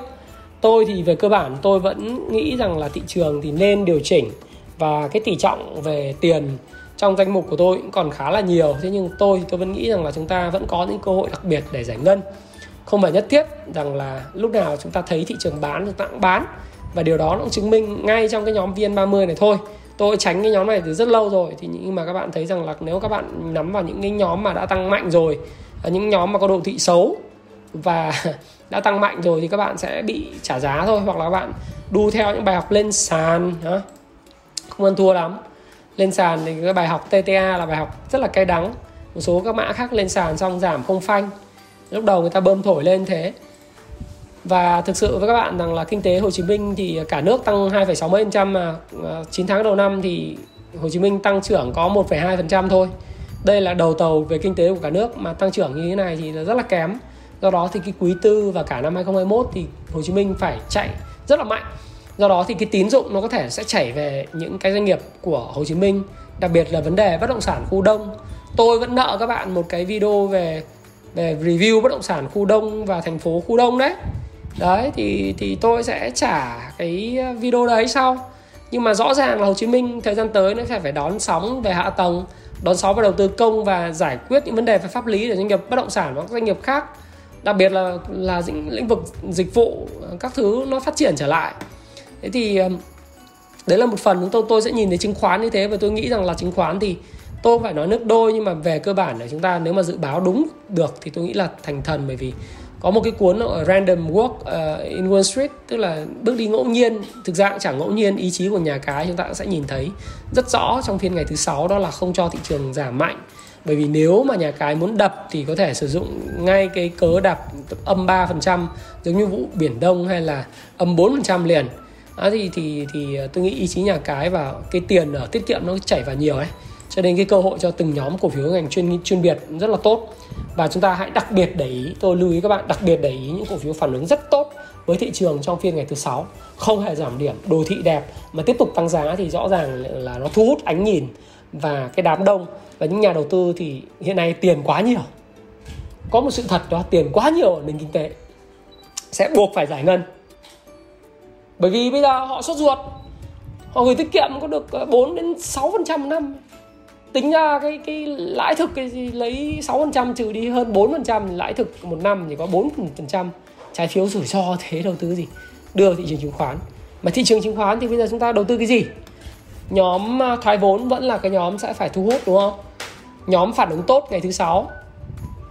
Tôi thì về cơ bản tôi vẫn nghĩ rằng là thị trường thì nên điều chỉnh và cái tỷ trọng về tiền trong danh mục của tôi cũng còn khá là nhiều. Thế nhưng tôi thì tôi vẫn nghĩ rằng là chúng ta vẫn có những cơ hội đặc biệt để giải ngân. Không phải nhất thiết rằng là lúc nào chúng ta thấy thị trường bán chúng ta cũng bán. Và điều đó cũng chứng minh ngay trong cái nhóm VN30 này thôi. Tôi tránh cái nhóm này từ rất lâu rồi. Thì nhưng mà các bạn thấy rằng là nếu các bạn nắm vào những cái nhóm mà đã tăng mạnh rồi à, những nhóm mà có độ thị xấu và đã tăng mạnh rồi thì các bạn sẽ bị trả giá thôi. Hoặc là các bạn đu theo những bài học lên sàn đó. không ăn thua lắm lên sàn thì cái bài học TTA là bài học rất là cay đắng một số các mã khác lên sàn xong giảm không phanh lúc đầu người ta bơm thổi lên thế và thực sự với các bạn rằng là kinh tế Hồ Chí Minh thì cả nước tăng 2,60% mà à, 9 tháng đầu năm thì Hồ Chí Minh tăng trưởng có 1,2% thôi. Đây là đầu tàu về kinh tế của cả nước mà tăng trưởng như thế này thì rất là kém. Do đó thì cái quý tư và cả năm 2021 thì Hồ Chí Minh phải chạy rất là mạnh. Do đó thì cái tín dụng nó có thể sẽ chảy về những cái doanh nghiệp của Hồ Chí Minh, đặc biệt là vấn đề bất động sản khu đông. Tôi vẫn nợ các bạn một cái video về về review bất động sản khu đông và thành phố khu đông đấy. Đấy thì thì tôi sẽ trả cái video đấy sau. Nhưng mà rõ ràng là Hồ Chí Minh thời gian tới nó phải phải đón sóng về hạ tầng đón sóng về đầu tư công và giải quyết những vấn đề về pháp lý để doanh nghiệp bất động sản và các doanh nghiệp khác đặc biệt là là những lĩnh vực dịch vụ các thứ nó phát triển trở lại thế thì đấy là một phần chúng tôi tôi sẽ nhìn thấy chứng khoán như thế và tôi nghĩ rằng là chứng khoán thì tôi không phải nói nước đôi nhưng mà về cơ bản là chúng ta nếu mà dự báo đúng được thì tôi nghĩ là thành thần bởi vì có một cái cuốn ở Random Walk uh, in Wall Street tức là bước đi ngẫu nhiên thực ra cũng chẳng ngẫu nhiên ý chí của nhà cái chúng ta sẽ nhìn thấy rất rõ trong phiên ngày thứ sáu đó là không cho thị trường giảm mạnh. Bởi vì nếu mà nhà cái muốn đập thì có thể sử dụng ngay cái cớ đập âm 3% giống như vụ biển Đông hay là âm 4% liền à, thì thì thì ờ, tôi nghĩ ý chí nhà cái và cái tiền ở tiết kiệm nó chảy vào nhiều ấy. Cho nên cái cơ hội cho từng nhóm cổ phiếu ngành chuyên chuyên biệt rất là tốt. Và chúng ta hãy đặc biệt để ý tôi lưu ý các bạn đặc biệt để ý những cổ phiếu phản ứng rất tốt với thị trường trong phiên ngày thứ sáu. Không hề giảm điểm đồ thị đẹp mà tiếp tục tăng giá thì rõ ràng là nó thu hút ánh nhìn và cái đám đông. Và những nhà đầu tư thì hiện nay tiền quá nhiều. Có một sự thật đó tiền quá nhiều ở nền kinh tế sẽ buộc phải giải ngân bởi vì bây giờ họ sốt ruột. Họ gửi tiết kiệm có được ờ, 4 đến 6 phần trăm một năm. Tính ra cái cái lãi thực cái gì lấy 6% trừ đi hơn 4% lãi thực một năm chỉ có 4% trái phiếu rủi ro thế đầu tư gì? Đưa thị trường chứng khoán. Mà thị trường chứng khoán thì bây giờ chúng ta đầu tư cái gì? Nhóm ờ, thoái vốn vẫn là cái nhóm sẽ phải thu hút, đúng không? Nhóm phản ứng tốt ngày thứ sáu.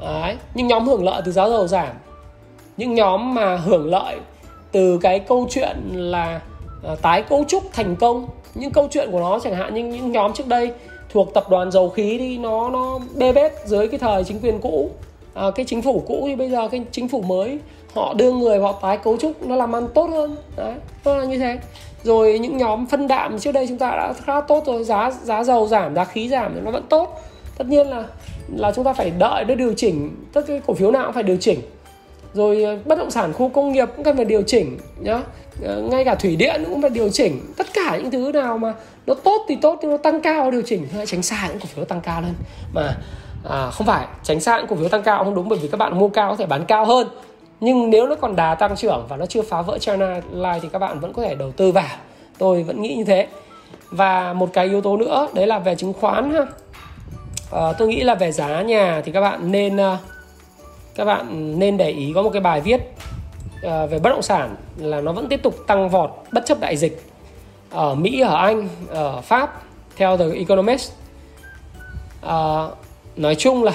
Đấy. nhưng nhóm hưởng lợi từ giá dầu giảm. Những nhóm mà hưởng lợi từ cái câu chuyện là ờ, tái cấu trúc thành công. Những câu chuyện của nó chẳng hạn như những nhóm trước đây thuộc tập đoàn dầu khí đi nó nó bê bết dưới cái thời chính quyền cũ. À, cái chính phủ cũ thì bây giờ cái chính phủ mới họ đưa người họ tái cấu trúc nó làm ăn tốt hơn. Đấy nó là như thế. Rồi những nhóm phân đạm trước đây chúng ta đã khá tốt rồi giá giá dầu giảm giá khí giảm thì nó vẫn tốt. Tất nhiên là là chúng ta phải đợi để điều chỉnh tất cái cổ phiếu nào cũng phải điều chỉnh rồi ờ, bất động sản khu công nghiệp cũng cần phải điều chỉnh nhá. Ờ, ngay cả thủy điện cũng phải điều chỉnh. Tất cả những thứ nào mà nó tốt thì tốt nhưng nó tăng cao điều chỉnh. Hãy tránh xa những cổ phiếu tăng cao lên. Mà à, không phải tránh xa những cổ phiếu tăng cao không đúng bởi vì các bạn mua cao có thể bán cao hơn. Nhưng nếu nó còn đà tăng trưởng và nó chưa phá vỡ China Line thì các bạn vẫn có thể đầu tư vào. Tôi vẫn nghĩ như thế. Và một cái yếu tố nữa đấy là về chứng khoán ha. À, tôi nghĩ là về giá nhà thì các bạn nên uh, các bạn nên để ý có một cái bài viết ờ, về bất động sản là nó vẫn tiếp tục tăng vọt bất chấp đại dịch ở Mỹ, ở Anh, ở Pháp theo The Economist. À, nói chung là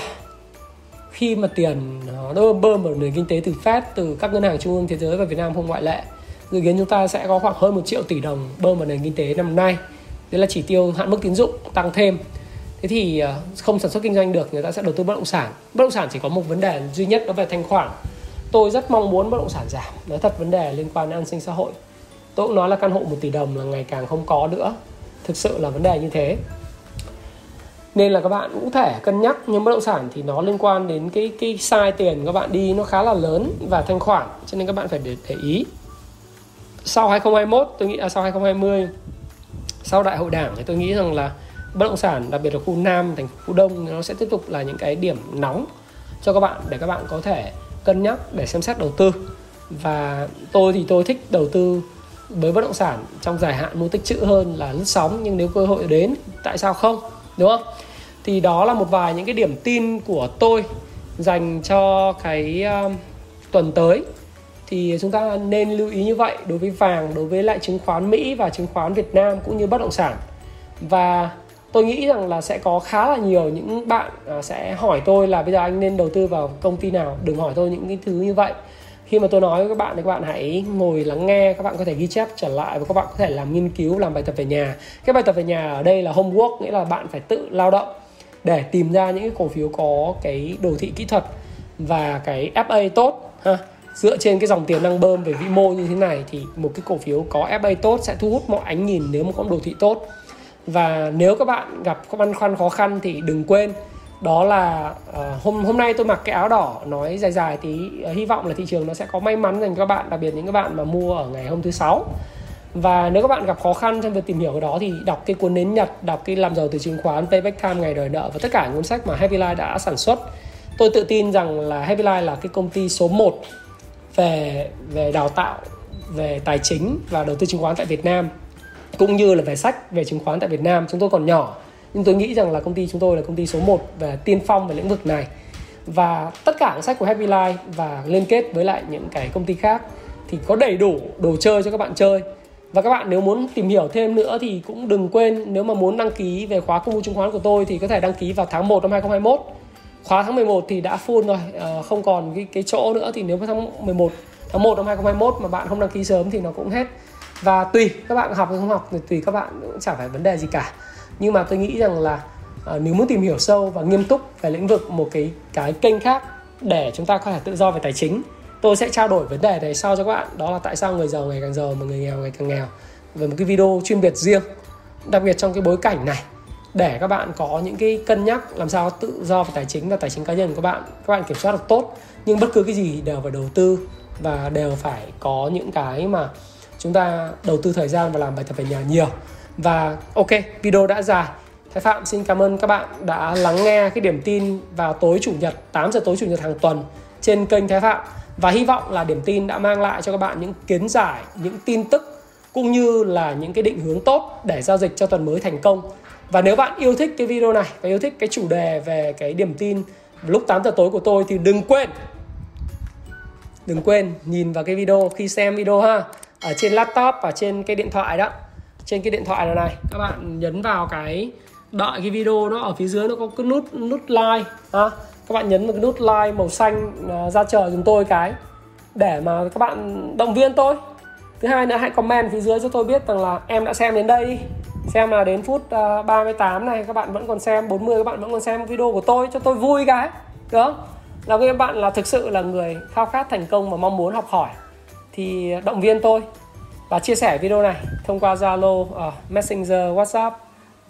khi mà tiền nó bơm vào nền kinh tế từ Fed từ các ngân hàng trung ương thế giới và Việt Nam không ngoại lệ dự kiến chúng ta sẽ có khoảng hơn một triệu tỷ đồng bơm vào nền kinh tế năm nay. Đấy là chỉ tiêu hạn mức tín dụng tăng thêm thế thì ờ, không sản xuất kinh doanh được người ta sẽ đầu tư bất động sản. Bất động sản chỉ có một vấn đề duy nhất đó về thanh khoản. Tôi rất mong muốn bất động sản giảm. Nói thật vấn đề liên quan đến an sinh xã hội. Tôi cũng nói là căn hộ một tỷ đồng là ngày càng không có nữa. Thực sự là vấn đề như thế. Nên là các bạn cũng thể cân nhắc nhưng bất động sản thì nó liên quan đến cái cái sai tiền các bạn đi nó khá là lớn và thanh khoản cho nên các bạn phải để, để ý. Sau 2021 tôi nghĩ là sau 2020 sau đại hội đảng thì tôi nghĩ rằng là bất động sản đặc biệt là khu Nam, thành phố Đông nó sẽ tiếp tục là những cái điểm nóng cho các bạn để các bạn có thể cân nhắc để xem xét đầu tư. Và tôi thì tôi thích đầu tư với bất động sản trong dài hạn mua tích trữ hơn là lướt sóng nhưng nếu cơ hội đến tại sao không? Đúng không? Thì đó là một vài những cái điểm tin của tôi dành cho cái uh, tuần tới. Thì chúng ta nên lưu ý như vậy đối với vàng đối với lại chứng khoán Mỹ và chứng khoán Việt Nam cũng như bất động sản. Và tôi nghĩ rằng là sẽ có khá là nhiều những bạn à, sẽ hỏi tôi là bây giờ anh nên đầu tư vào công ty nào? Đừng hỏi tôi những cái thứ như vậy. Khi mà tôi nói với các bạn thì các bạn hãy ngồi lắng nghe, các bạn có thể ghi chép trở lại và các bạn có thể làm nghiên cứu, làm bài tập về nhà. Cái bài tập về nhà ở đây là homework, nghĩa là bạn phải tự lao động để tìm ra những cái cổ phiếu có cái đồ thị kỹ thuật và cái FA tốt, ha. Dựa trên cái dòng tiền năng bơm về vĩ mô như thế này thì một cái cổ phiếu có FA tốt sẽ thu hút mọi ánh nhìn nếu mà có đồ thị tốt và nếu các bạn gặp băn khoăn khó khăn thì đừng quên. Đó là uh, hôm hôm nay tôi mặc cái áo đỏ nói dài dài tí uh, hy vọng là thị trường nó sẽ có may mắn dành cho các bạn đặc biệt những các bạn mà mua ở ngày hôm thứ sáu. Và nếu các bạn gặp khó khăn trong việc tìm hiểu cái đó thì đọc cái cuốn nến nhật đọc cái làm giàu từ chứng khoán payback time ngày đời nợ và tất cả những cuốn sách mà Happy Life đã sản xuất. Tôi tự tin rằng là Happy Life là cái công ty số 1 về về đào tạo về tài chính và đầu tư chứng khoán tại Việt Nam cũng như là về sách về chứng khoán tại Việt Nam. Chúng tôi còn nhỏ nhưng tôi nghĩ rằng là công ty chúng tôi là công ty số 1 về tiên phong về lĩnh vực này. Và tất cả các sách của Happy Life và liên kết với lại những cái công ty khác thì có đầy đủ đồ chơi cho các bạn chơi. Và các bạn nếu muốn tìm hiểu thêm nữa thì cũng đừng quên nếu mà muốn đăng ký về khóa công vụ chứng khoán của tôi thì có thể đăng ký vào tháng 1 năm 2021 khóa tháng 11 thì đã full rồi ờ, không còn cái, cái chỗ nữa thì nếu mà tháng 11 tháng 1 năm 2021 mà bạn không đăng ký sớm thì nó cũng hết và tùy các bạn học hay không học thì tùy các bạn cũng chả phải vấn đề gì cả. Nhưng mà tôi nghĩ rằng là uh, nếu muốn tìm hiểu sâu và nghiêm túc về lĩnh vực một cái cái kênh khác để chúng ta có thể tự do về tài chính tôi sẽ trao đổi vấn đề này sau cho các bạn. Đó là tại sao người giàu ngày càng giàu mà người nghèo ngày càng nghèo. Về một cái video chuyên biệt riêng đặc biệt trong cái bối cảnh này để các bạn có những cái cân nhắc làm sao tự do về tài chính và tài chính cá nhân của các bạn các bạn kiểm soát được tốt. Nhưng bất cứ cái gì đều phải đầu tư và đều phải có những cái mà chúng ta đầu tư thời gian và làm bài tập về nhà nhiều. Và ok video đã dài. Thái Phạm xin cảm ơn các bạn đã lắng nghe cái điểm tin vào tối chủ nhật 8 giờ tối chủ nhật hàng tuần trên kênh Thái Phạm. Và hy vọng là điểm tin đã mang lại cho các bạn những kiến giải, những tin tức cũng như là những cái định hướng tốt để giao dịch cho tuần mới thành công. Và nếu bạn yêu thích cái video này và yêu thích cái chủ đề về cái điểm tin lúc 8 giờ tối của tôi thì đừng quên đừng quên nhìn vào cái video khi xem video ha ở trên laptop và trên cái điện thoại đó. Trên cái điện thoại này này, các bạn nhấn vào cái đợi cái video nó ở phía dưới, nó có cái nút nút like, ha. Các bạn nhấn vào cái nút like màu xanh à, ra chờ chúng tôi cái, để mà các bạn động viên tôi. Thứ hai nữa, hãy comment phía dưới cho tôi biết rằng là em đã xem đến đây. Xem là đến phút à, 38 này, các bạn vẫn còn xem 40 các bạn vẫn còn xem video của tôi cho tôi vui cái. Được không? Là các bạn là thực sự là người khao khát thành công và mong muốn học hỏi thì động viên tôi và chia sẻ video này thông qua Zalo, uh, Messenger, WhatsApp,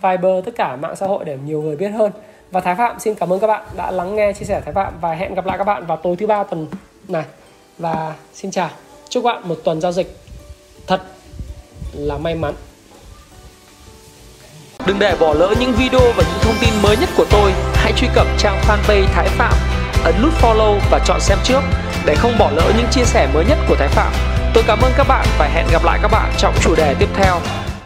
Viber tất cả mạng xã hội để nhiều người biết hơn. Và Thái Phạm xin cảm ơn các bạn đã lắng nghe chia sẻ Thái Phạm và hẹn gặp lại các bạn vào tối thứ ba tuần này. Và xin chào. Chúc bạn một tuần giao dịch thật là may mắn. Đừng để bỏ lỡ những video và những thông tin mới nhất của tôi. Hãy truy cập trang fanpage Thái Phạm, ấn nút follow và chọn xem trước để không bỏ lỡ những chia sẻ mới nhất của Thái Phạm. Tôi cảm ơn các bạn và hẹn gặp lại các bạn trong chủ đề tiếp theo.